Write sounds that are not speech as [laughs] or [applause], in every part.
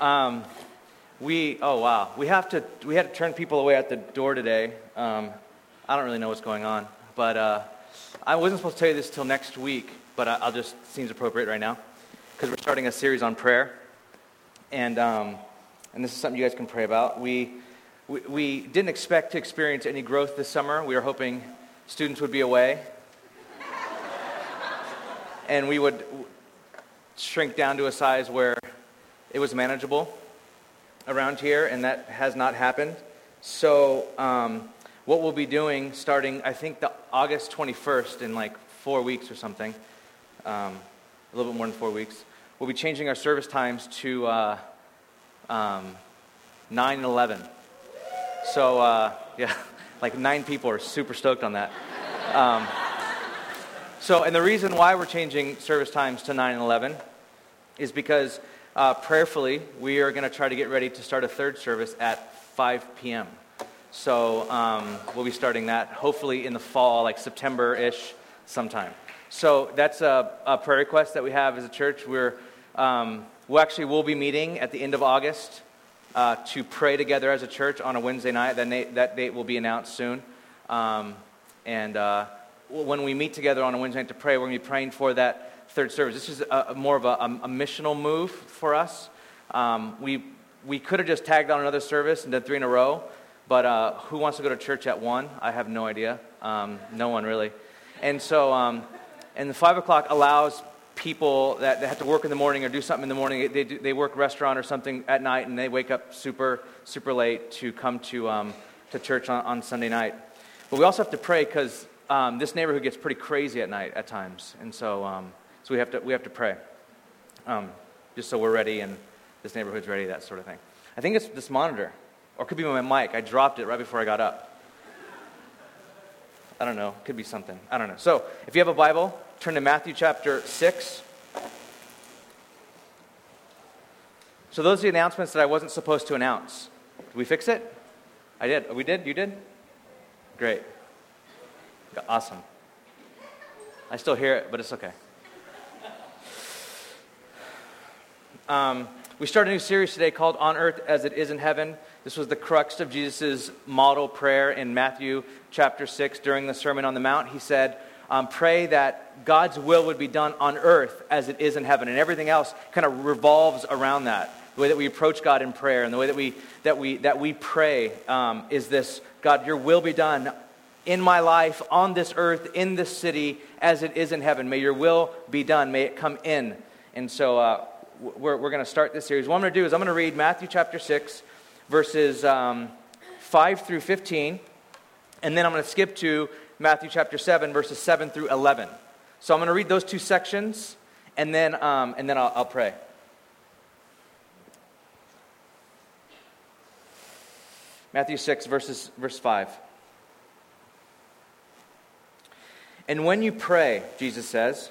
Um, we oh wow, we have to we had to turn people away at the door today. Um, I don't really know what's going on, but uh, I wasn't supposed to tell you this till next week, but I, will just seems appropriate right now because we're starting a series on prayer, and um, and this is something you guys can pray about. We, we we didn't expect to experience any growth this summer. We were hoping students would be away, and we would shrink down to a size where it was manageable around here, and that has not happened. So, um, what we'll be doing starting, I think, the August 21st in like four weeks or something, um, a little bit more than four weeks, we'll be changing our service times to uh, um, 9 and 11. So, uh, [laughs] yeah, like nine people are super stoked on that. Um, so, and the reason why we're changing service times to 9 and 11 is because uh, prayerfully, we are going to try to get ready to start a third service at 5 p.m. So um, we'll be starting that hopefully in the fall, like September ish sometime. So that's a, a, prayer request that we have as a church. We're, um, we actually will be meeting at the end of August uh, to pray together as a church on a Wednesday night. That, na- that date will be announced soon. Um, and uh, when we meet together on a Wednesday night to pray, we're going to be praying for that third service. This is a, more of a, a, missional move for us. Um, we, we could have just tagged on another service and done three in a row, but uh, who wants to go to church at one? I have no idea. Um, no one really. And so, um, and the five o'clock allows people that, that have to work in the morning or do something in the morning. They, do, they work restaurant or something at night, and they wake up super super late to come to um, to church on, on Sunday night. But we also have to pray because um, this neighborhood gets pretty crazy at night at times, and so um, so we have to, we have to pray, um, just so we're ready and this neighborhood's ready, that sort of thing. I think it's this monitor, or it could be my mic. I dropped it right before I got up. I don't know. It Could be something. I don't know. So if you have a Bible, turn to Matthew chapter 6. So those are the announcements that I wasn't supposed to announce. Did we fix it? I did. We did? You did? Great. Awesome. I still hear it, but it's okay. Um, we start a new series today called On Earth as It Is in Heaven. This was the crux of Jesus' model prayer in Matthew chapter 6 during the Sermon on the Mount. He said, um, Pray that God's will would be done on earth as it is in heaven. And everything else kind of revolves around that. The way that we approach God in prayer and the way that we, that we, that we pray um, is this God, your will be done in my life, on this earth, in this city, as it is in heaven. May your will be done. May it come in. And so, uh, we're, we're going to start this series. What I'm going to do is I'm going to read Matthew chapter 6, verses um, 5 through 15, and then I'm going to skip to Matthew chapter 7, verses 7 through 11. So I'm going to read those two sections, and then, um, and then I'll, I'll pray. Matthew 6, verses, verse 5. And when you pray, Jesus says,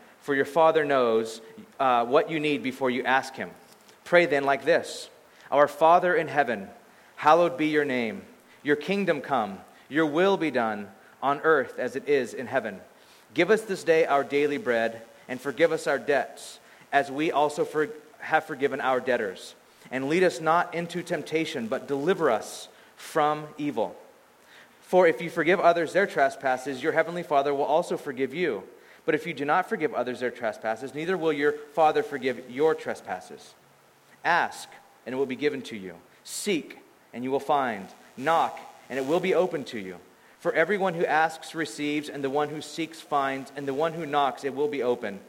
for your Father knows uh, what you need before you ask Him. Pray then like this Our Father in heaven, hallowed be your name. Your kingdom come, your will be done on earth as it is in heaven. Give us this day our daily bread, and forgive us our debts, as we also for, have forgiven our debtors. And lead us not into temptation, but deliver us from evil. For if you forgive others their trespasses, your heavenly Father will also forgive you. But if you do not forgive others their trespasses, neither will your Father forgive your trespasses. Ask, and it will be given to you. Seek, and you will find. Knock, and it will be opened to you. For everyone who asks receives, and the one who seeks finds, and the one who knocks it will be open.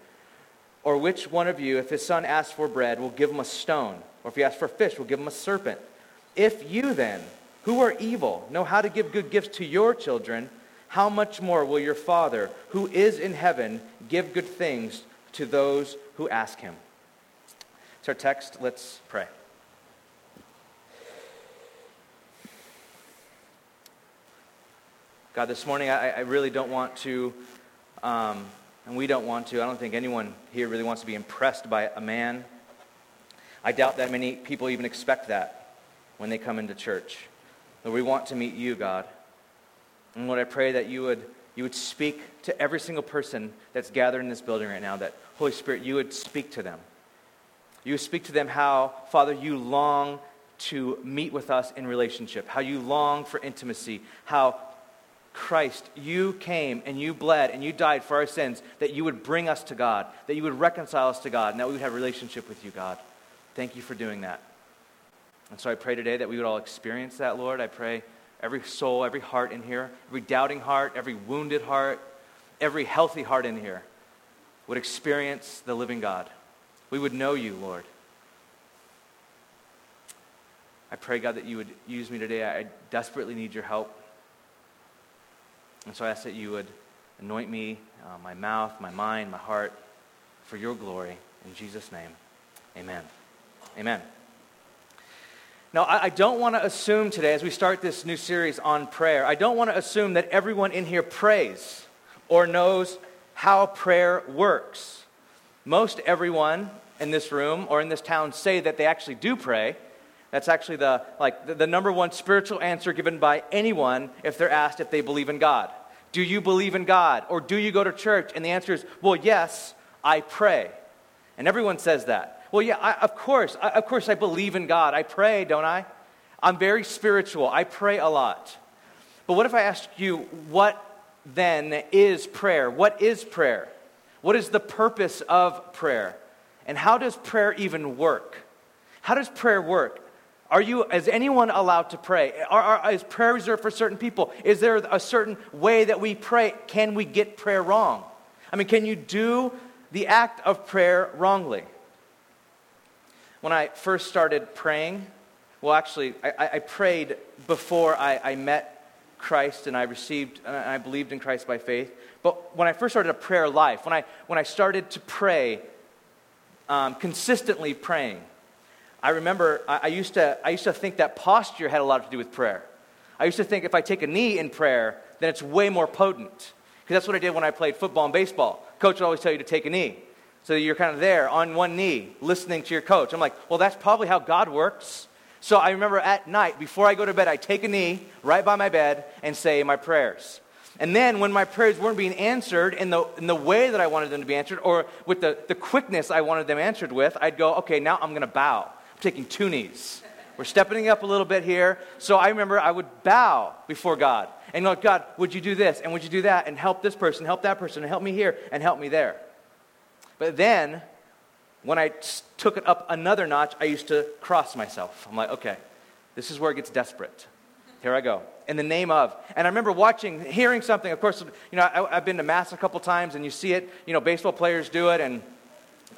Or which one of you, if his son asks for bread, will give him a stone? Or if he asks for fish, will give him a serpent? If you then, who are evil, know how to give good gifts to your children, how much more will your Father, who is in heaven, give good things to those who ask him? It's our text. Let's pray. God, this morning I, I really don't want to, um, and we don't want to, I don't think anyone here really wants to be impressed by a man. I doubt that many people even expect that when they come into church. But we want to meet you, God. And Lord, I pray that you would, you would speak to every single person that's gathered in this building right now, that Holy Spirit, you would speak to them. You would speak to them how, Father, you long to meet with us in relationship, how you long for intimacy, how Christ, you came and you bled and you died for our sins, that you would bring us to God, that you would reconcile us to God, and that we would have a relationship with you, God. Thank you for doing that. And so I pray today that we would all experience that, Lord. I pray every soul, every heart in here, every doubting heart, every wounded heart, every healthy heart in here would experience the living God. We would know you, Lord. I pray, God, that you would use me today. I desperately need your help. And so I ask that you would anoint me, uh, my mouth, my mind, my heart, for your glory. In Jesus' name, amen. Amen. Now, I, I don't want to assume today, as we start this new series on prayer, I don't want to assume that everyone in here prays or knows how prayer works. Most everyone in this room or in this town say that they actually do pray. That's actually the, like, the, the number one spiritual answer given by anyone if they're asked if they believe in God. Do you believe in God? Or do you go to church? And the answer is, well, yes, I pray. And everyone says that. Well, yeah, I, of course. I, of course, I believe in God. I pray, don't I? I'm very spiritual. I pray a lot. But what if I ask you, what then is prayer? What is prayer? What is the purpose of prayer? And how does prayer even work? How does prayer work? Are you, is anyone allowed to pray? Are, are, is prayer reserved for certain people? Is there a certain way that we pray? Can we get prayer wrong? I mean, can you do the act of prayer wrongly? When I first started praying, well, actually, I, I prayed before I, I, met Christ and I received, and I believed in Christ by faith. But when I first started a prayer life, when I, when I started to pray, um, consistently praying, I remember I, I, used to, I used to think that posture had a lot to do with prayer. I used to think if I take a knee in prayer, then it's way more potent. Because that's what I did when I played football and baseball. Coach would always tell you to take a knee. So you're kind of there on one knee, listening to your coach. I'm like, well, that's probably how God works. So I remember at night, before I go to bed, I take a knee right by my bed and say my prayers. And then when my prayers weren't being answered in the, in the way that I wanted them to be answered, or with the, the quickness I wanted them answered with, I'd go, okay, now I'm going to bow I'm taking two knees. We're stepping up a little bit here. So I remember I would bow before God and go, God, would you do this and would you do that and help this person, help that person, and help me here and help me there. But then, when I took it up another notch, I used to cross myself. I'm like, okay, this is where it gets desperate. Here I go. In the name of. And I remember watching, hearing something. Of course, you know, I, have been to Mass a couple times, and you see it. You know, baseball players do it, and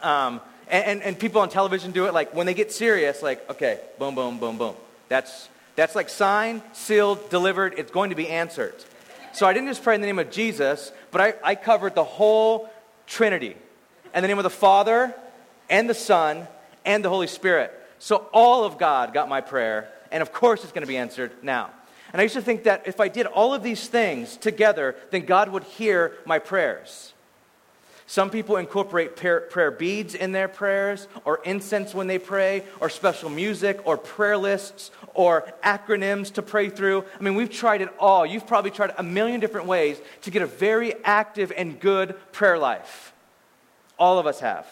um, and, and, and, people on television do it like when they get serious, like, okay, boom, boom, boom, boom. That's, that's like signed, sealed, delivered. It's going to be answered. So I didn't just pray in the name of Jesus, but I, I covered the whole Trinity. In the name of the Father, and the Son, and the Holy Spirit. So all of God got my prayer, and of course it's going to be answered now. And I used to think that if I did all of these things together, then God would hear my prayers. Some people incorporate prayer, beads in their prayers, or incense when they pray, or special music, or prayer lists, or acronyms to pray through. I mean, we've tried it all. You've probably tried a million different ways to get a very active and good prayer life. All of us have.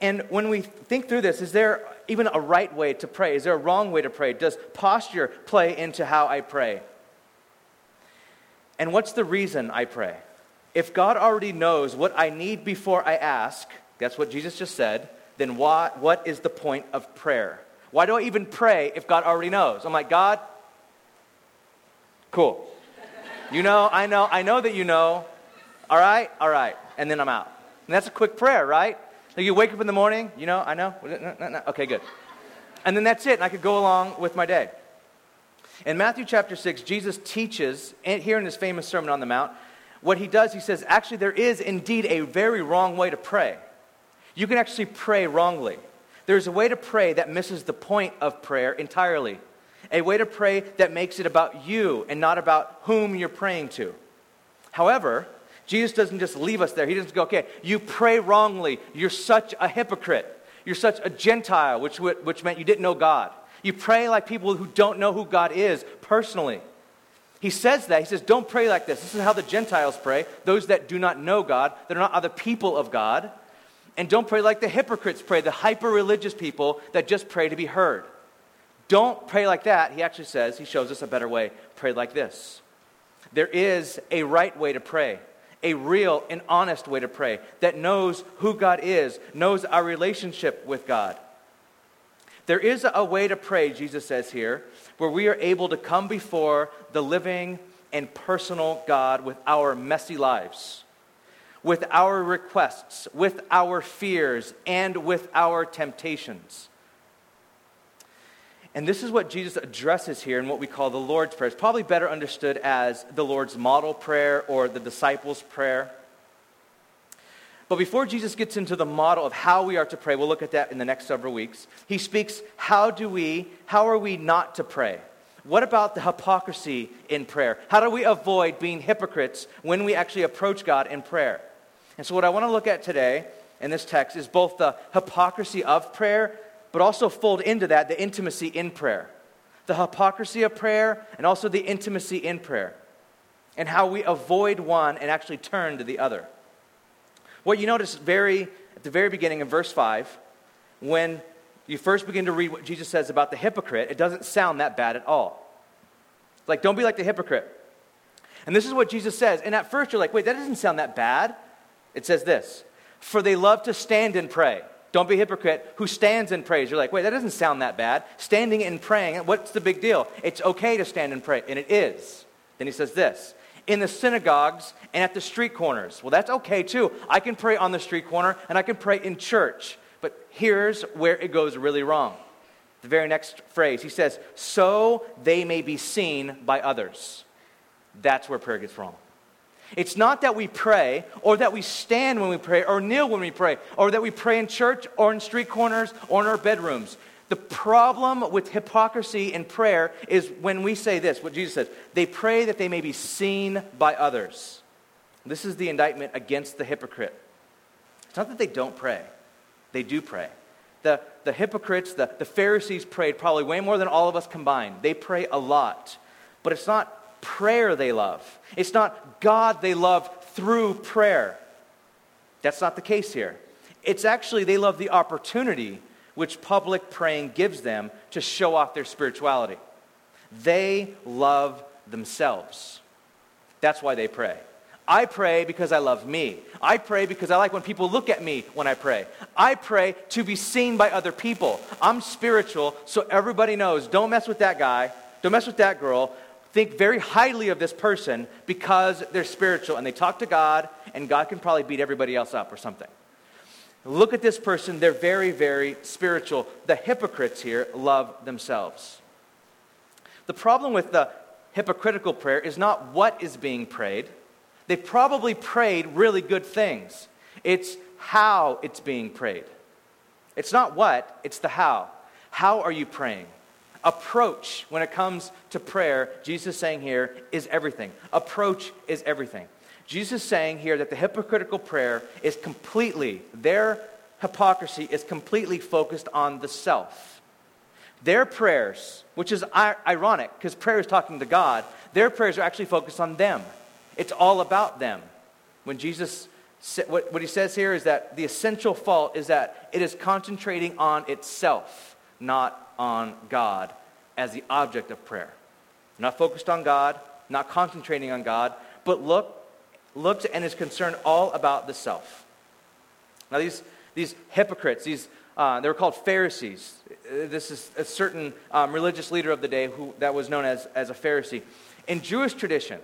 And when we think through this, is there even a right way to pray? Is there a wrong way to pray? Does posture play into how I pray? And what's the reason I pray? If God already knows what I need before I ask, that's what Jesus just said, then why, what is the point of prayer? Why do I even pray if God already knows? I'm like, God, cool. You know, I know, I know that you know. All right, all right. And then I'm out. And that's a quick prayer, right? Like you wake up in the morning, you know, I know. Okay, good. And then that's it, and I could go along with my day. In Matthew chapter 6, Jesus teaches, here in his famous Sermon on the Mount, what he does, he says, actually, there is indeed a very wrong way to pray. You can actually pray wrongly. There's a way to pray that misses the point of prayer entirely. a way to pray that makes it about you and not about whom you're praying to. However, Jesus doesn't just leave us there. He doesn't go, okay, you pray wrongly. You're such a hypocrite. You're such a Gentile, which, which meant you didn't know God. You pray like people who don't know who God is personally. He says that. He says, don't pray like this. This is how the Gentiles pray, those that do not know God, that are not other people of God. And don't pray like the hypocrites pray, the hyper religious people that just pray to be heard. Don't pray like that. He actually says, he shows us a better way. Pray like this. There is a right way to pray, a real and honest way to pray that knows who God is, knows our relationship with God. There is a way to pray, Jesus says here, where we are able to come before the living and personal God with our messy lives, with our requests, with our fears, and with our temptations. And this is what Jesus addresses here in what we call the Lord's Prayer. It's probably better understood as the Lord's model prayer or the disciples' prayer. But before Jesus gets into the model of how we are to pray, we'll look at that in the next several weeks. He speaks, how do we, how are we not to pray? What about the hypocrisy in prayer? How do we avoid being hypocrites when we actually approach God in prayer? And so, what I want to look at today in this text is both the hypocrisy of prayer but also fold into that the intimacy in prayer. The hypocrisy of prayer and also the intimacy in prayer. And how we avoid one and actually turn to the other. What you notice very at the very beginning of verse 5, when you first begin to read what Jesus says about the hypocrite, it doesn't sound that bad at all. Like, don't be like the hypocrite. And this is what Jesus says. And at first you're like, wait, that doesn't sound that bad. It says this For they love to stand and pray. Don't be a hypocrite who stands and prays. You're like, wait, that doesn't sound that bad. Standing and praying, what's the big deal? It's okay to stand and pray, and it is. Then he says this in the synagogues and at the street corners. Well, that's okay too. I can pray on the street corner and I can pray in church. But here's where it goes really wrong. The very next phrase, he says, so they may be seen by others. That's where prayer gets wrong. It's not that we pray or that we stand when we pray or kneel when we pray or that we pray in church or in street corners or in our bedrooms. The problem with hypocrisy in prayer is when we say this, what Jesus says, they pray that they may be seen by others. This is the indictment against the hypocrite. It's not that they don't pray, they do pray. The, the hypocrites, the, the Pharisees prayed probably way more than all of us combined. They pray a lot. But it's not prayer they love. It's not God they love through prayer. That's not the case here. It's actually they love the opportunity which public praying gives them to show off their spirituality. They love themselves. That's why they pray. I pray because I love me. I pray because I like when people look at me when I pray. I pray to be seen by other people. I'm spiritual, so everybody knows don't mess with that guy, don't mess with that girl think very highly of this person because they're spiritual and they talk to God, and God can probably beat everybody else up or something. Look at this person, they're very, very spiritual. The hypocrites here love themselves. The problem with the hypocritical prayer is not what is being prayed. They probably prayed really good things. It's how it's being prayed. It's not what, it's the how. How are you praying? Approach when it comes to prayer, Jesus saying here, is everything. Approach is everything. Jesus is saying here that the hypocritical prayer is completely, their hypocrisy is completely focused on the self. Their prayers, which is ironic because prayer is talking to God, their prayers are actually focused on them. It's all about them. When Jesus, what he says here is that the essential fault is that it is concentrating on itself, not on God as the object of prayer. Not focused on God, not concentrating on God, but look, looks and is concerned all about the self. Now, these, these hypocrites, these, uh, they were called Pharisees. This is a certain um, religious leader of the day who, that was known as, as a Pharisee. In Jewish tradition,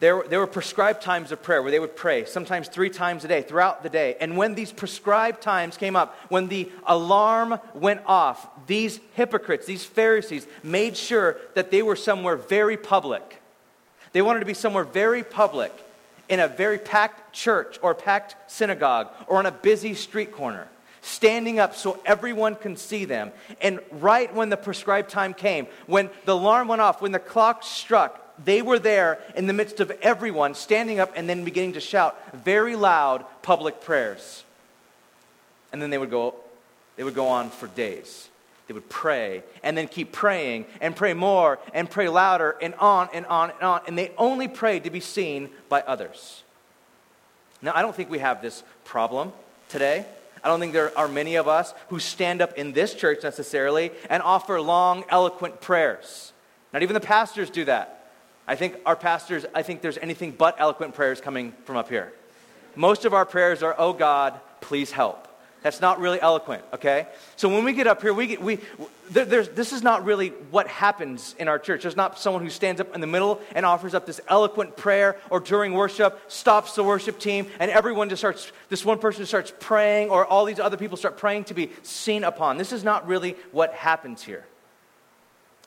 there, there were prescribed times of prayer where they would pray, sometimes three times a day, throughout the day. And when these prescribed times came up, when the alarm went off, these hypocrites, these Pharisees, made sure that they were somewhere very public. They wanted to be somewhere very public in a very packed church or packed synagogue or on a busy street corner. standing up so everyone can see them. And right when the prescribed time came, when the alarm went off, when the clock struck, they were there in the midst of everyone standing up and then beginning to shout very loud public prayers. And then they would go, they would go on for days. They would pray and then keep praying and pray more and pray louder and on and on and on. And they only prayed to be seen by others. Now, I don't think we have this problem today. I don't think there are many of us who stand up in this church necessarily and offer long, eloquent prayers. Not even the pastors do that. I think our pastors, I think there's anything but eloquent prayers coming from up here. Most of our prayers are, oh God, please help. That's not really eloquent, okay? So when we get up here, we get, we, this is not really what happens in our church. There's not someone who stands up in the middle and offers up this eloquent prayer or during worship stops the worship team and everyone just starts, this one person starts praying or all these other people start praying to be seen upon. This is not really what happens here.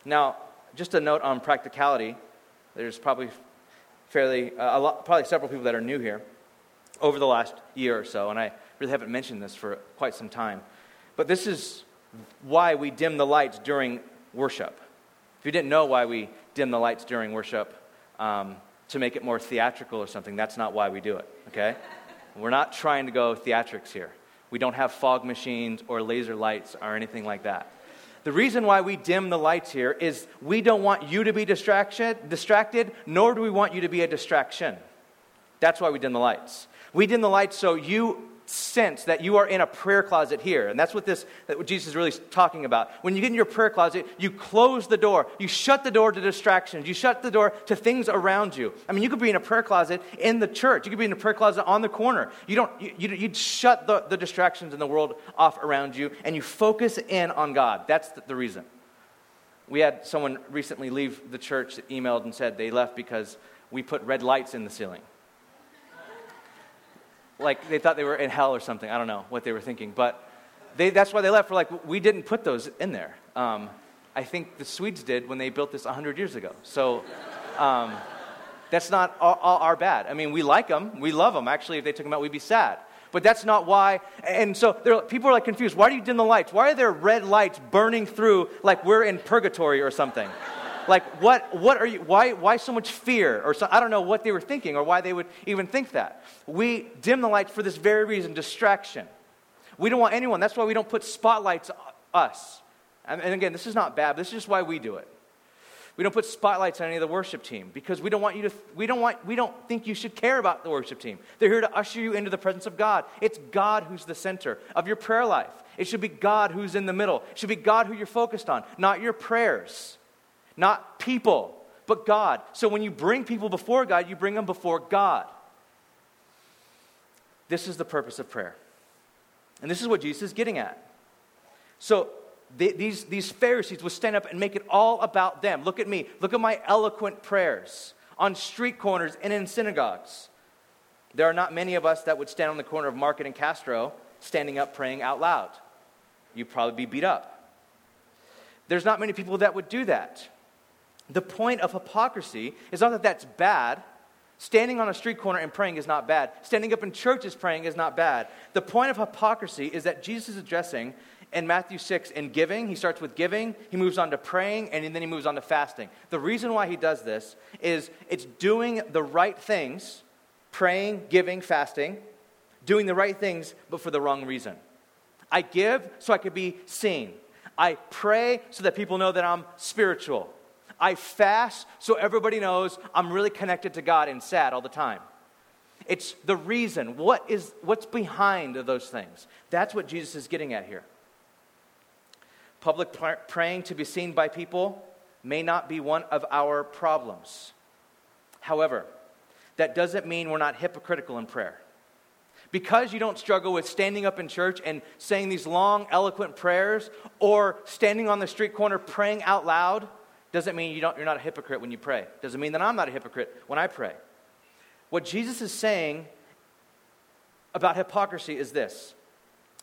Now, just a note on practicality. There's probably fairly, uh, lot, probably several people that are new here over the last year or so, and I really haven't mentioned this for quite some time. But this is why we dim the lights during worship. If you didn't know why we dim the lights during worship um, to make it more theatrical or something, that's not why we do it, okay? We're not trying to go theatrics here. We don't have fog machines or laser lights or anything like that. The reason why we dim the lights here is we don't want you to be distracted, distracted, nor do we want you to be a distraction. That's why we dim the lights. We dim the lights so you sense that you are in a prayer closet here. And that's what this that what Jesus is really talking about. When you get in your prayer closet, you close the door. You shut the door to distractions. You shut the door to things around you. I mean, you could be in a prayer closet in the church. You could be in a prayer closet on the corner. You don't you, you, would shut the, the distractions in the world off around you and you focus in on God. That's the, the reason. We had someone recently leave the church that emailed and said they left because we put red lights in the ceiling like they thought they were in hell or something. I don't know what they were thinking, but they, that's why they left. For like, we didn't put those in there. Um, I think the Swedes did when they built this 100 years ago. So um, that's not all, all, our bad. I mean, we like them, we love them. Actually, if they took them out, we'd be sad. But that's not why. And so people are like confused. Why do you dim the lights? Why are there red lights burning through like we're in purgatory or something? Like what, what are you why, why so much fear? Or so, i don't know what they were thinking or why they would even think that. We dim the lights for this very reason distraction. We don't want anyone that's why we don't put spotlights on us. And, again this is not bad this is just why we do it. We don't put spotlights on any of the worship team because we don't want you to we don't want we don't think you should care about the worship team. They're here to usher you into the presence of god. It's god who's the center of your prayer life. It should be god who's in the middle. It should be god who you're focused on not your prayers not people, but God. So when you bring people before God, you bring them before God. This is the purpose of prayer. And this is what Jesus is getting at. So they, these, these Pharisees would stand up and make it all about them. Look at me. Look at my eloquent prayers on street corners and in synagogues. There are not many of us that would stand on the corner of Market and Castro standing up praying out loud. You'd probably be beat up. There's not many people that would do that. The point of hypocrisy is not that that's bad. Standing on a street corner and praying is not bad. Standing up in churches praying is not bad. The point of hypocrisy is that Jesus is addressing in Matthew 6 in giving. He starts with giving, he moves on to praying, and then he moves on to fasting. The reason why he does this is it's doing the right things praying, giving, fasting, doing the right things, but for the wrong reason. I give so I could be seen. I pray so that people know that I'm spiritual. I fast so everybody knows I'm really connected to God and sad all the time. It's the reason. What is, what's behind those things? That's what Jesus is getting at here. Public pr- praying to be seen by people may not be one of our problems. However, that doesn't mean we're not hypocritical in prayer. Because you don't struggle with standing up in church and saying these long, eloquent prayers or standing on the street corner praying out loud, doesn't mean you don't, you're not a hypocrite when you pray. Doesn't mean that I'm not a hypocrite when I pray. What Jesus is saying about hypocrisy is this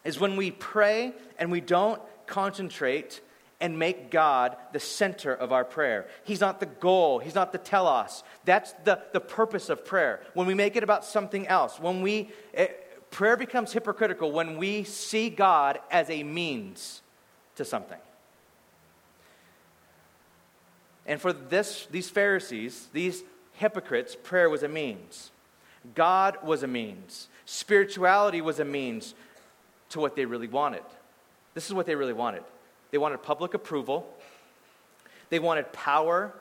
is when we pray and we don't concentrate and make God the center of our prayer. He's not the goal, He's not the telos. That's the, the purpose of prayer. When we make it about something else, when we eh, prayer becomes hypocritical when we see God as a means to something. And for this, these Pharisees, these hypocrites, prayer was a means. God was a means. Spirituality was a means to what they really wanted. This is what they really wanted they wanted public approval, they wanted power,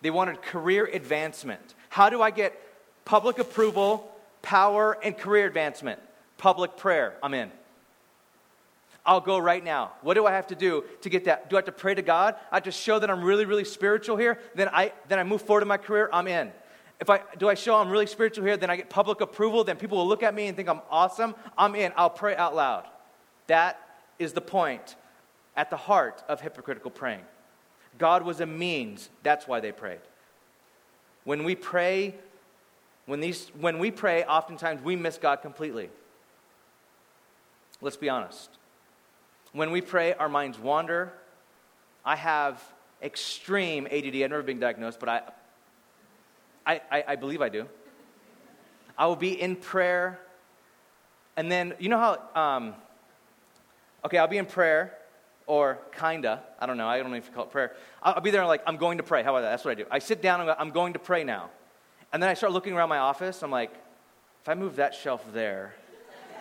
they wanted career advancement. How do I get public approval, power, and career advancement? Public prayer. I'm in. I'll go right now. What do I have to do to get that? Do I have to pray to God? I have to show that I'm really, really spiritual here. Then I then I move forward in my career. I'm in. If I do I show I'm really spiritual here, then I get public approval. Then people will look at me and think I'm awesome. I'm in. I'll pray out loud. That is the point at the heart of hypocritical praying. God was a means. That's why they prayed. When we pray, when, these, when we pray, oftentimes we miss God completely. Let's be honest. When we pray, our minds wander. I have extreme ADD. I've never been diagnosed, but I, I, I, I believe I do. I will be in prayer, and then, you know how, um, okay, I'll be in prayer, or kinda, I don't know, I don't know if you call it prayer. I'll, I'll be there like, I'm going to pray. How about that? That's what I do. I sit down and go, I'm going to pray now. And then I start looking around my office. I'm like, if I move that shelf there,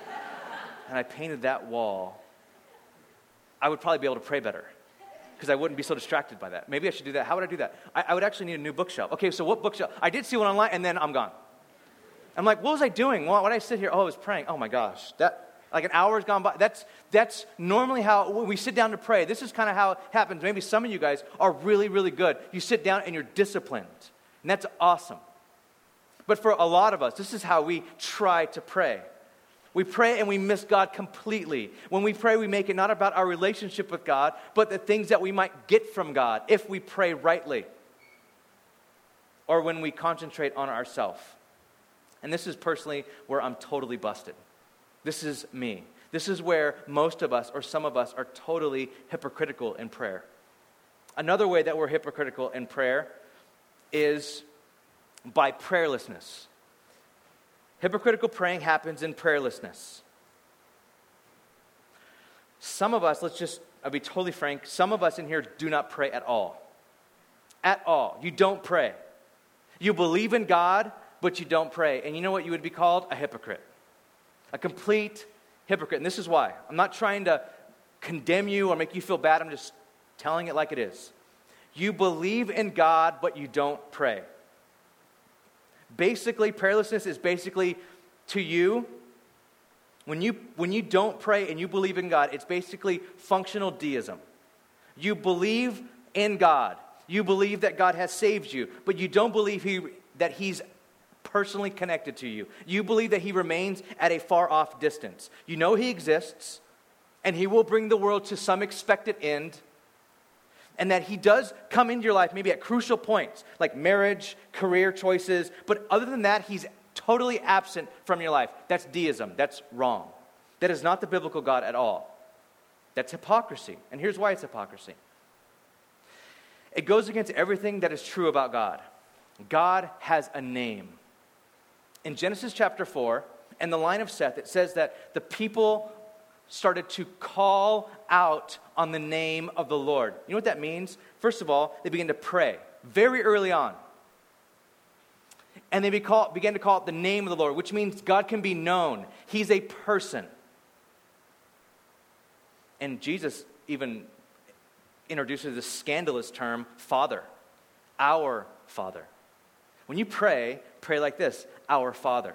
[laughs] and I painted that wall, I would probably be able to pray better because I wouldn't be so distracted by that. Maybe I should do that. How would I do that? I, I, would actually need a new bookshelf. Okay, so what bookshelf? I did see one online, and then I'm gone. I'm like, what was I doing? Why did I sit here? Oh, I was praying. Oh my gosh, that like an hour has gone by. That's, that's normally how we sit down to pray. This is kind of how it happens. Maybe some of you guys are really, really good. You sit down and you're disciplined, and that's awesome. But for a lot of us, this is how we try to pray. We pray and we miss God completely. When we pray, we make it not about our relationship with God, but the things that we might get from God if we pray rightly. Or when we concentrate on ourselves. And this is personally where I'm totally busted. This is me. This is where most of us, or some of us, are totally hypocritical in prayer. Another way that we're hypocritical in prayer is by prayerlessness. Hypocritical praying happens in prayerlessness. Some of us, let's just, I'll be totally frank, some of us in here do not pray at all. At all. You don't pray. You believe in God, but you don't pray. And you know what you would be called? A hypocrite. A complete hypocrite. And this is why. I'm not trying to condemn you or make you feel bad. I'm just telling it like it is. You believe in God, but you don't pray. Basically, prayerlessness is basically to you, when you, when you don't pray and you believe in God, it's basically functional deism. You believe in God. You believe that God has saved you, but you don't believe he, that He's personally connected to you. You believe that He remains at a far off distance. You know He exists, and He will bring the world to some expected end and that he does come into your life maybe at crucial points like marriage, career choices, but other than that, he's totally absent from your life. That's deism. That's wrong. That is not the biblical God at all. That's hypocrisy. And here's why it's hypocrisy it goes against everything that is true about God. God has a name. In Genesis chapter 4, in the line of Seth, it says that the people started to call out on the name of the Lord. You know what that means? First of all, they began to pray very early on. And they began to call it the name of the Lord, which means God can be known. He's a person. And Jesus even introduces this scandalous term, Father, our Father. When you pray, pray like this Our Father.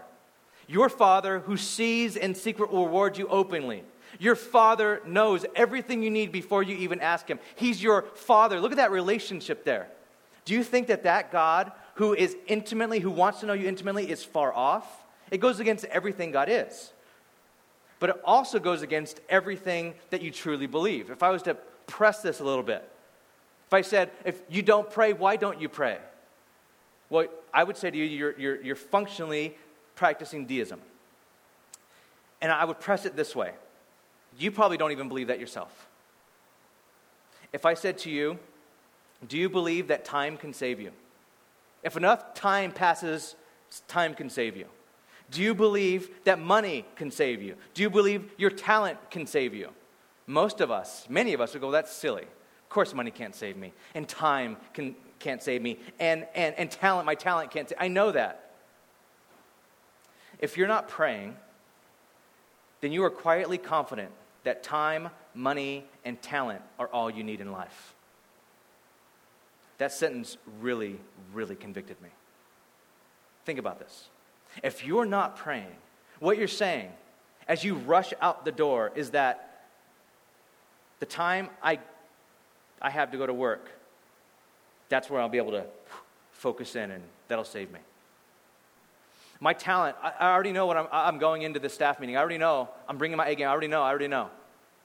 Your Father who sees in secret will reward you openly. Your father knows everything you need before you even ask him. He's your father. Look at that relationship there. Do you think that that God who is intimately, who wants to know you intimately, is far off? It goes against everything God is. But it also goes against everything that you truly believe. If I was to press this a little bit, if I said, if you don't pray, why don't you pray? Well, I would say to you, you're, you're, you're functionally practicing deism. And I would press it this way you probably don't even believe that yourself. If I said to you, Do you believe that time can save you? If enough time passes, time can save you. Do you believe that money can save you? Do you believe your talent can save you? Most of us, many of us would go, that's silly. Of course, money can't save me, and time can, can't save me, and, and, and talent, my talent can't save I know that. If you're not praying, then you are quietly confident that time, money, and talent are all you need in life. That sentence really, really convicted me. Think about this. If you're not praying, what you're saying as you rush out the door is that the time I, I have to go to work, that's where I'll be able to focus in and that'll save me. My talent, I, I already know what I'm, I'm going into this staff meeting. I already know. I'm bringing my A game. I already know. I already know.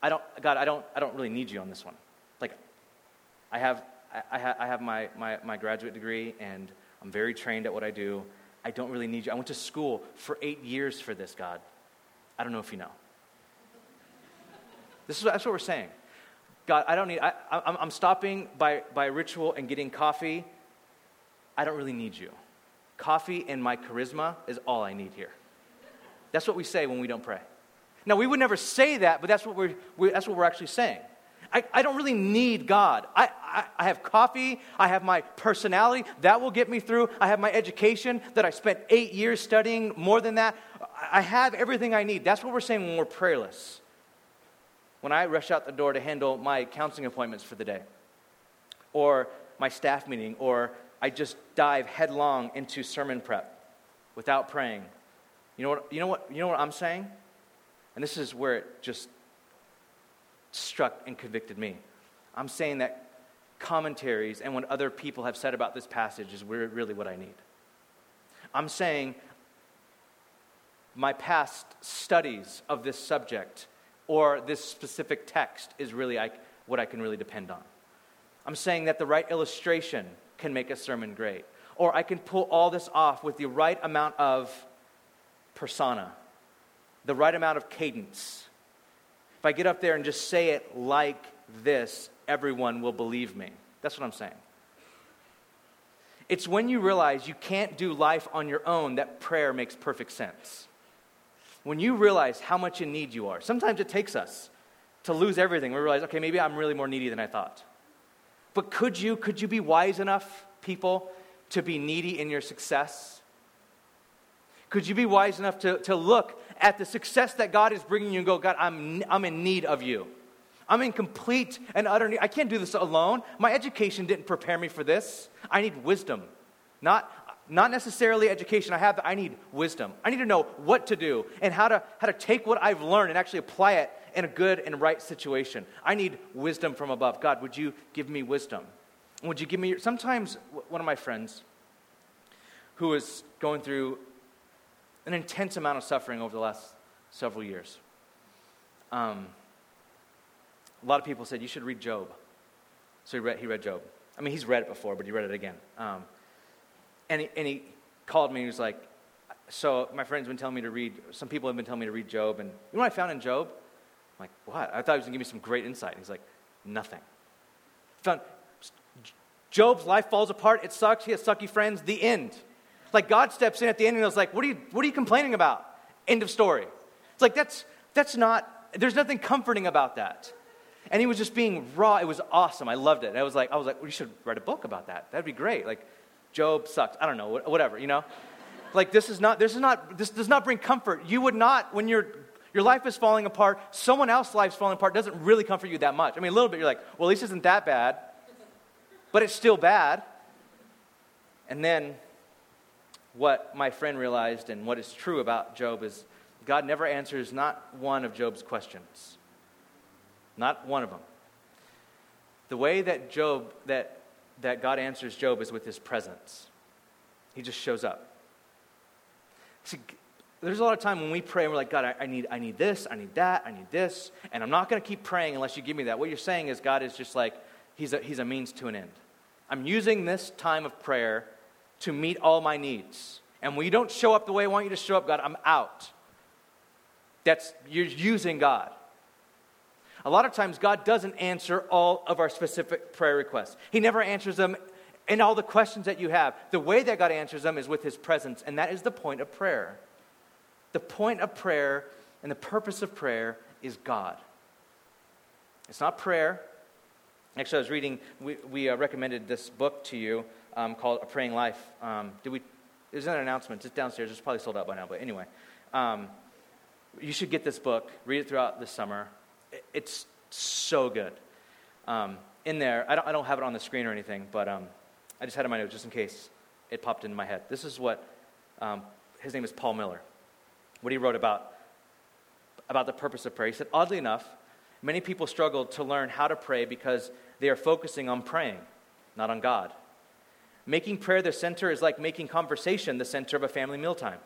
I don't, God, I don't, I don't really need you on this one. Like, I have, I, I, have my, my, my graduate degree and I'm very trained at what I do. I don't really need you. I went to school for eight years for this, God. I don't know if you know. This is, that's what we're saying. God, I don't need, I, I'm, I'm stopping by, by ritual and getting coffee. I don't really need you. Coffee and my charisma is all I need here. That's what we say when we don't pray. Now, we would never say that, but that's what we're, we, that's what we're actually saying. I, I don't really need God. I, I, I have coffee. I have my personality. That will get me through. I have my education that I spent eight years studying, more than that. I have everything I need. That's what we're saying when we're prayerless. When I rush out the door to handle my counseling appointments for the day, or my staff meeting, or I just dive headlong into sermon prep without praying. You know what, you know what, you know what I'm saying? And this is where it just struck and convicted me. I'm saying that commentaries and what other people have said about this passage is really what I need. I'm saying my past studies of this subject or this specific text is really what I can really depend on. I'm saying that the right illustration can make a sermon great. Or I can pull all this off with the right amount of persona, the right amount of cadence, if I get up there and just say it like this, everyone will believe me. That's what I'm saying. It's when you realize you can't do life on your own that prayer makes perfect sense. When you realize how much in need you are, sometimes it takes us to lose everything. We realize, okay, maybe I'm really more needy than I thought. But could you, could you be wise enough, people, to be needy in your success? Could you be wise enough to, to look at the success that God is bringing you and go, God, I'm, I'm in need of you. I'm in complete and utter need. I can't do this alone. My education didn't prepare me for this. I need wisdom. Not, not necessarily education. I have, I need wisdom. I need to know what to do and how to, how to take what I've learned and actually apply it in a good and right situation. I need wisdom from above. God, would you give me wisdom? Would you give me, sometimes one of my friends who was going through an intense amount of suffering over the last several years. Um, a lot of people said, You should read Job. So he read, he read Job. I mean, he's read it before, but he read it again. Um, and, he, and he called me and he was like, So my friend's been telling me to read, some people have been telling me to read Job. And you know what I found in Job? I'm like, What? I thought he was going to give me some great insight. he's like, Nothing. Found, Job's life falls apart. It sucks. He has sucky friends. The end. Like God steps in at the end and was like, what are you, what are you complaining about? End of story. It's like, that's, that's not, there's nothing comforting about that. And he was just being raw. It was awesome. I loved it. And I was like, I was like, you should write a book about that. That'd be great. Like, Job sucks. I don't know, whatever, you know? Like, this is not, this is not, this does not bring comfort. You would not, when your your life is falling apart, someone else's life's falling apart, doesn't really comfort you that much. I mean, a little bit, you're like, well, at least isn't that bad. But it's still bad. And then what my friend realized and what is true about Job is God never answers not one of Job's questions. Not one of them. The way that Job, that, that God answers Job is with his presence. He just shows up. See, there's a lot of time when we pray and we're like, God, I, I, need, I need this, I need that, I need this, and I'm not going to keep praying unless you give me that. What you're saying is God is just like, he's a, he's a means to an end. I'm using this time of prayer to meet all my needs. And when you don't show up the way I want you to show up, God, I'm out. That's, you're using God. A lot of times, God doesn't answer all of our specific prayer requests. He never answers them in all the questions that you have. The way that God answers them is with His presence, and that is the point of prayer. The point of prayer and the purpose of prayer is God. It's not prayer. Actually, I was reading, we, we uh, recommended this book to you um, called A Praying Life. Um, did we, there's an announcement. It's downstairs. It's probably sold out by now, but anyway. Um, you should get this book, read it throughout the summer. It's so good. Um, in there, I don't, I don't have it on the screen or anything, but um, I just had it in my notes just in case it popped into my head. This is what um, his name is Paul Miller. What he wrote about about the purpose of prayer. He said, oddly enough, many people struggle to learn how to pray because they are focusing on praying, not on God. Making prayer the center is like making conversation the center of a family mealtime.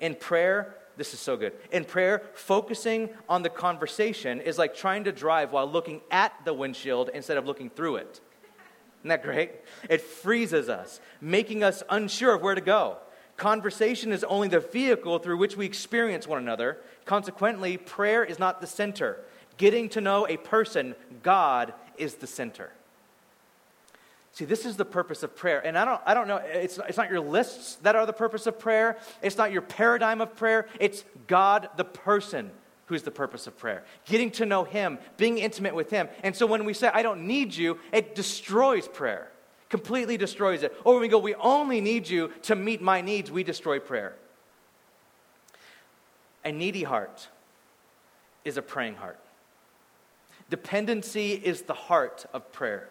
In prayer, this is so good. In prayer, focusing on the conversation is like trying to drive while looking at the windshield instead of looking through it. Isn't that great? It freezes us, making us unsure of where to go. Conversation is only the vehicle through which we experience one another. Consequently, prayer is not the center. Getting to know a person, God, is the center. See, this is the purpose of prayer. And I don't, I don't know, it's, it's not your lists that are the purpose of prayer, it's not your paradigm of prayer, it's God, the person, who's the purpose of prayer. Getting to know Him, being intimate with Him. And so when we say, I don't need you, it destroys prayer, completely destroys it. Or when we go, we only need you to meet my needs, we destroy prayer. A needy heart is a praying heart. Dependency is the heart of prayer.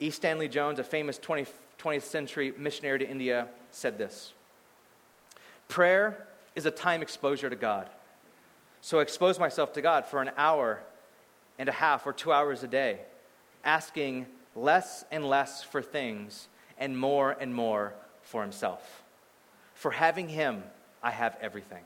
E. Stanley Jones, a famous 20, 20th century missionary to India, said this Prayer is a time exposure to God. So I expose myself to God for an hour and a half or two hours a day, asking less and less for things and more and more for Himself. For having Him, I have everything.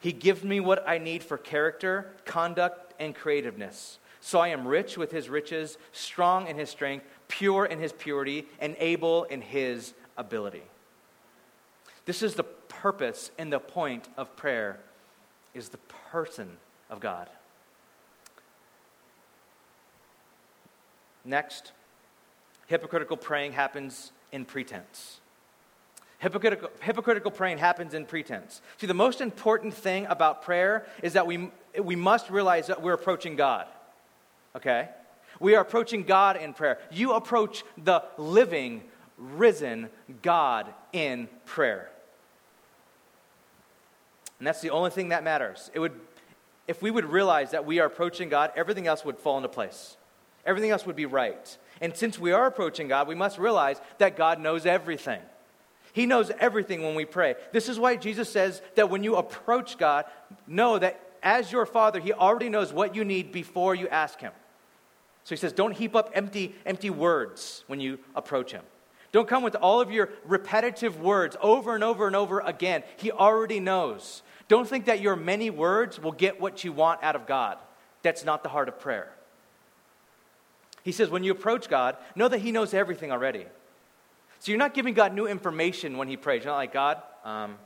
He gives me what I need for character, conduct, and creativeness. So I am rich with His riches, strong in His strength, pure in his purity, and able in his ability. This is the purpose and the point of prayer is the person of God. Next, hypocritical praying happens in pretense. Hypocritical, hypocritical praying happens in pretense. See, the most important thing about prayer is that we, we must realize that we're approaching God. Okay? We are approaching God in prayer. You approach the living, risen God in prayer. And that's the only thing that matters. It would, if we would realize that we are approaching God, everything else would fall into place. Everything else would be right. And since we are approaching God, we must realize that God knows everything. He knows everything when we pray. This is why Jesus says that when you approach God, know that as your Father, He already knows what you need before you ask Him. So he says, don't heap up empty, empty words when you approach him. Don't come with all of your repetitive words over and over and over again. He already knows. Don't think that your many words will get what you want out of God. That's not the heart of prayer. He says, when you approach God, know that He knows everything already. So you're not giving God new information when He prays. You're not like, God, um,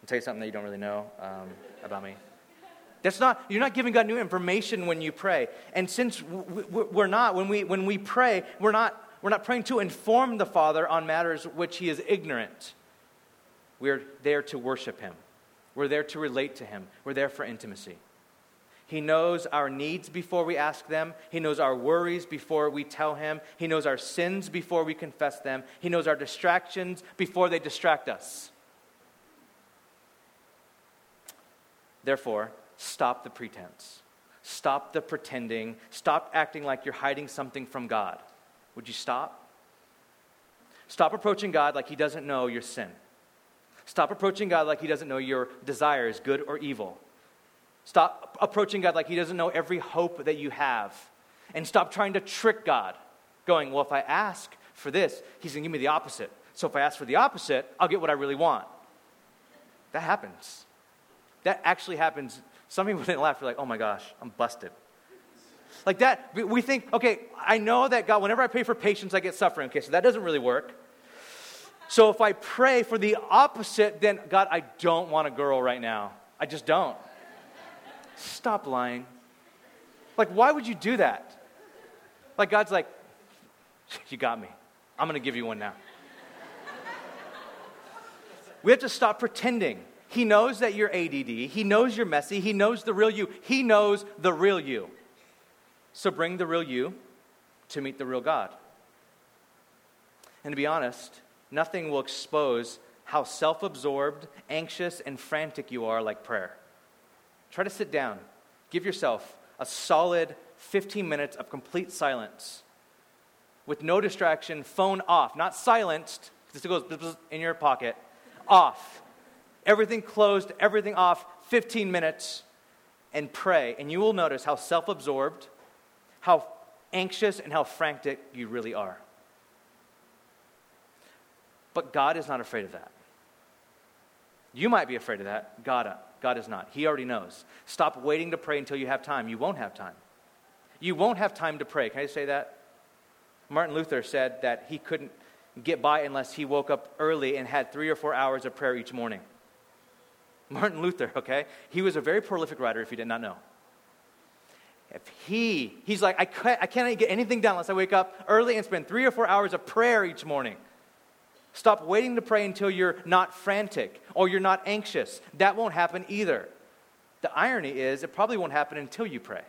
I'll tell you something that you don't really know um, about me. That's not, you're not giving God new information when you pray. And since we're not, when we, when we pray, we're not, we're not praying to inform the Father on matters which He is ignorant. We're there to worship Him, we're there to relate to Him, we're there for intimacy. He knows our needs before we ask them. He knows our worries before we tell Him. He knows our sins before we confess them. He knows our distractions before they distract us. Therefore, stop the pretense. Stop the pretending. Stop acting like you're hiding something from God. Would you stop? Stop approaching God like He doesn't know your sin. Stop approaching God like He doesn't know your desires, good or evil. Stop approaching God like He doesn't know every hope that you have. And stop trying to trick God, going, well, if I ask for this, He's going to give me the opposite. So if I ask for the opposite, I'll get what I really want. That happens. That actually happens some people [laughs] didn't laugh. They're like, oh my gosh, I'm busted. Like that, we think, okay, I know that God, whenever I pray for patience, I get suffering. Okay, so that doesn't really work. So if I pray for the opposite, then God, I don't want a girl right now. I just don't. Stop lying. Like, why would you do that? Like, God's like, you got me. I'm going to give you one now. we have to stop pretending. He knows that you're ADD. He knows you're messy. He knows the real you. He knows the real you. So bring the real you to meet the real God. And to be honest, nothing will expose how self absorbed, anxious, and frantic you are like prayer. Try to sit down. Give yourself a solid 15 minutes of complete silence with no distraction, phone off, not silenced, because it goes in your pocket, off. Everything closed, everything off, 15 minutes, and pray. And you will notice how self absorbed, how anxious, and how frantic you really are. But God is not afraid of that. You might be afraid of that. God, uh, God is not. He already knows. Stop waiting to pray until you have time. You won't have time. You won't have time to pray. Can I say that? Martin Luther said that he couldn't get by unless he woke up early and had three or four hours of prayer each morning. Martin Luther, okay? He was a very prolific writer, if you did not know. If he, he's like, I can't, I can't get anything done unless I wake up early and spend three or four hours of prayer each morning. Stop waiting to pray until you're not frantic or you're not anxious. That won't happen either. The irony is, it probably won't happen until you pray.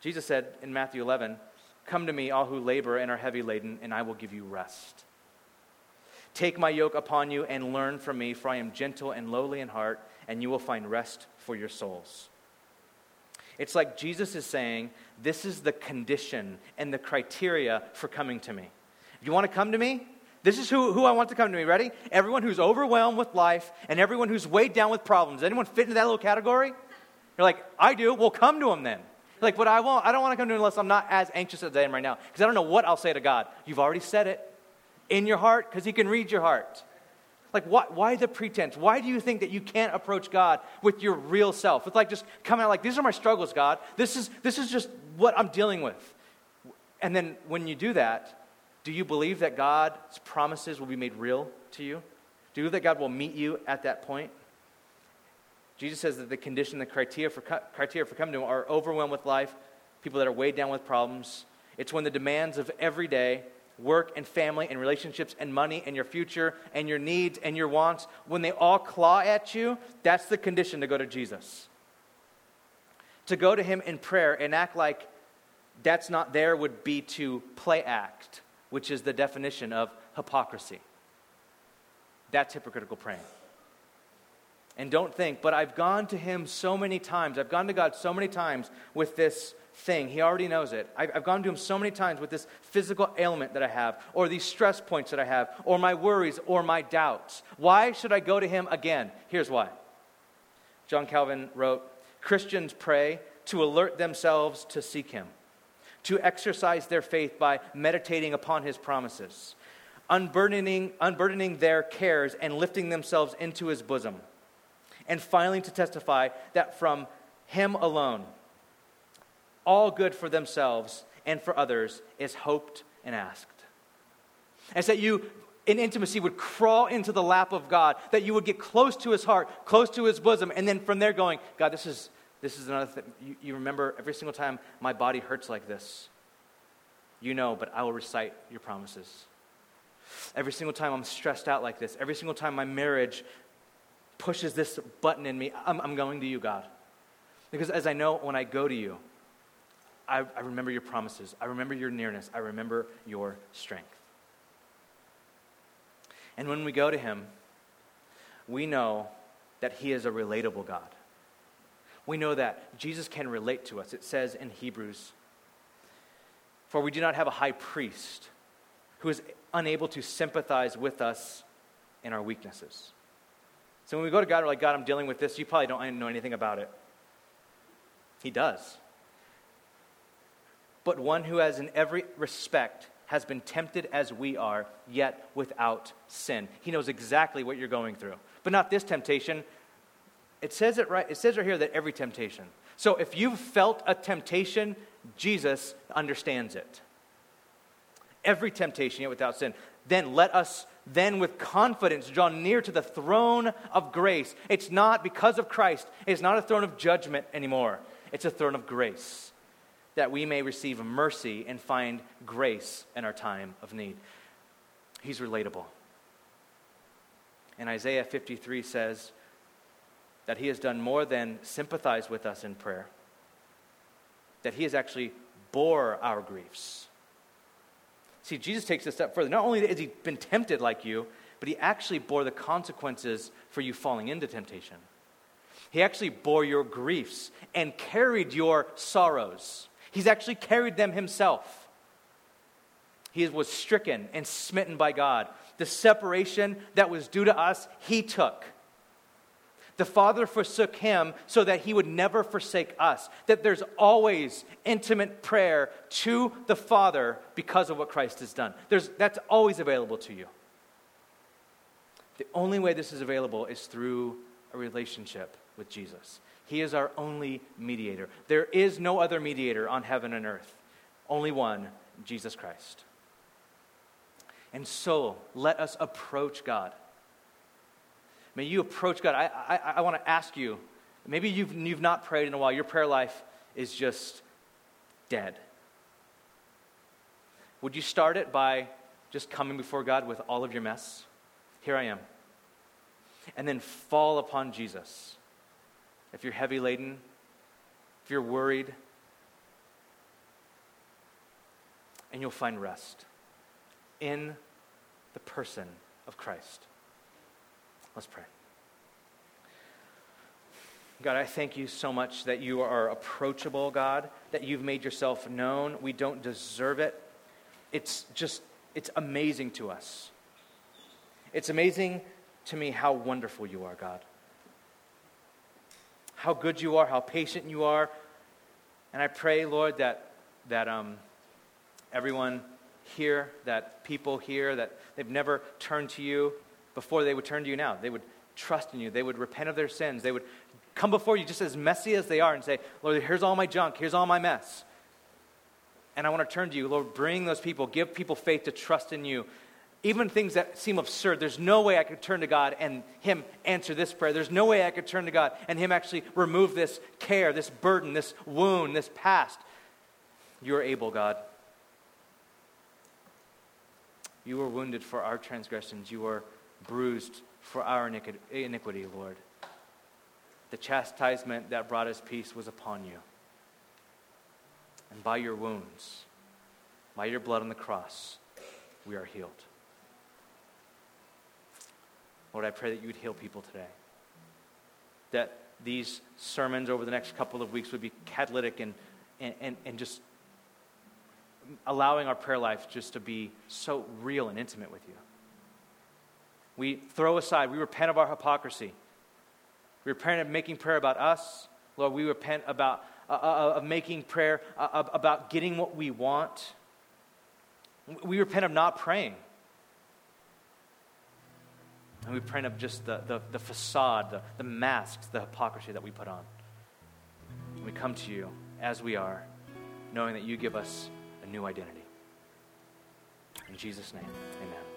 Jesus said in Matthew 11, Come to me, all who labor and are heavy laden, and I will give you rest. Take my yoke upon you and learn from me, for I am gentle and lowly in heart, and you will find rest for your souls. It's like Jesus is saying, This is the condition and the criteria for coming to me. If you want to come to me, this is who, who I want to come to me. Ready? Everyone who's overwhelmed with life and everyone who's weighed down with problems. Anyone fit into that little category? You're like, I do. Well, come to him then. You're like, but I won't. I don't want to come to him unless I'm not as anxious as I am right now because I don't know what I'll say to God. You've already said it in your heart because He can read your heart. Like, why, why the pretense? Why do you think that you can't approach God with your real self? With like just coming out like, these are my struggles, God. This is, this is just what I'm dealing with. And then when you do that, do you believe that God's promises will be made real to you? Do you believe that God will meet you at that point? Jesus says that the condition, the criteria for, criteria for coming to Him are overwhelmed with life, people that are weighed down with problems. It's when the demands of every day, work and family and relationships and money and your future and your needs and your wants, when they all claw at you, that's the condition to go to Jesus. To go to Him in prayer and act like that's not there would be to play act which is the definition of hypocrisy. That's hypocritical praying. And don't think, but I've gone to him so many times. I've gone to God so many times with this thing. He already knows it. I've, I've, gone to him so many times with this physical ailment that I have, or these stress points that I have, or my worries, or my doubts. Why should I go to him again? Here's why. John Calvin wrote Christians pray to alert themselves to seek him to exercise their faith by meditating upon his promises, unburdening, unburdening their cares and lifting themselves into his bosom, and finally to testify that from him alone, all good for themselves and for others is hoped and asked. And that you, in intimacy, would crawl into the lap of God, that you would get close to his heart, close to his bosom, and then from there going, God, this is, this is another thing. You, you remember every single time my body hurts like this. You know, but I will recite your promises. Every single time I'm stressed out like this, every single time my marriage pushes this button in me, I'm, I'm going to you, God. Because as I know, when I go to you, I, I remember your promises. I remember your nearness. I remember your strength. And when we go to him, we know that he is a relatable God we know that Jesus can relate to us. It says in Hebrews, For we do not have a high priest who is unable to sympathize with us in our weaknesses. So when we go to God, we're like, God, I'm dealing with this. You probably don't know anything about it. He does. But one who has, in every respect, has been tempted as we are, yet without sin. He knows exactly what you're going through. But not this temptation, it says it right. It says right here that every temptation. So if you've felt a temptation, Jesus understands it. Every temptation, yet without sin. Then let us then with confidence draw near to the throne of grace. It's not because of Christ. It's not a throne of judgment anymore. It's a throne of grace that we may receive mercy and find grace in our time of need. He's relatable. And Isaiah 53 says that he has done more than sympathize with us in prayer, that he has actually bore our griefs. See, Jesus takes a step further. Not only has he been tempted like you, but he actually bore the consequences for you falling into temptation. He actually bore your griefs and carried your sorrows. He's actually carried them himself. He was stricken and smitten by God. The separation that was due to us, he took. The Father forsook him so that he would never forsake us. That there's always intimate prayer to the Father because of what Christ has done. There's, that's always available to you. The only way this is available is through a relationship with Jesus. He is our only mediator. There is no other mediator on heaven and earth, only one, Jesus Christ. And so let us approach God. May you approach God. I, I, I want to ask you maybe you've, you've not prayed in a while, your prayer life is just dead. Would you start it by just coming before God with all of your mess? Here I am. And then fall upon Jesus. If you're heavy laden, if you're worried, and you'll find rest in the person of Christ. Let's pray. God, I thank you so much that you are approachable, God, that you've made yourself known. We don't deserve it. It's just, it's amazing to us. It's amazing to me how wonderful you are, God. How good you are, how patient you are. And I pray, Lord, that, that um, everyone here, that people here, that they've never turned to you before they would turn to you now. They would trust in you. They would repent of their sins. They would come before you just as messy as they are and say, Lord, here's all my junk. Here's all my mess. And I want to turn to you. Lord, bring those people. Give people faith to trust in you. Even things that seem absurd. There's no way I could turn to God and Him answer this prayer. There's no way I could turn to God and Him actually remove this care, this burden, this wound, this past. You're able, God. You were wounded for our transgressions. You were bruised for our iniquity, Lord. The chastisement that brought us peace was upon you. And by your wounds, by your blood on the cross, we are healed. Lord, I pray that you would heal people today. That these sermons over the next couple of weeks would be catalytic and, and, and just allowing our prayer life just to be so real and intimate with you. We throw aside, we repent of our hypocrisy. We repent of making prayer about us. Lord, we repent about uh, uh, uh of making prayer uh, about getting what we want. We repent of not praying. And we repent of just the, the, the facade, the, the masks, the hypocrisy that we put on. And we come to you as we are, knowing that you give us a new identity. In Jesus' name, amen.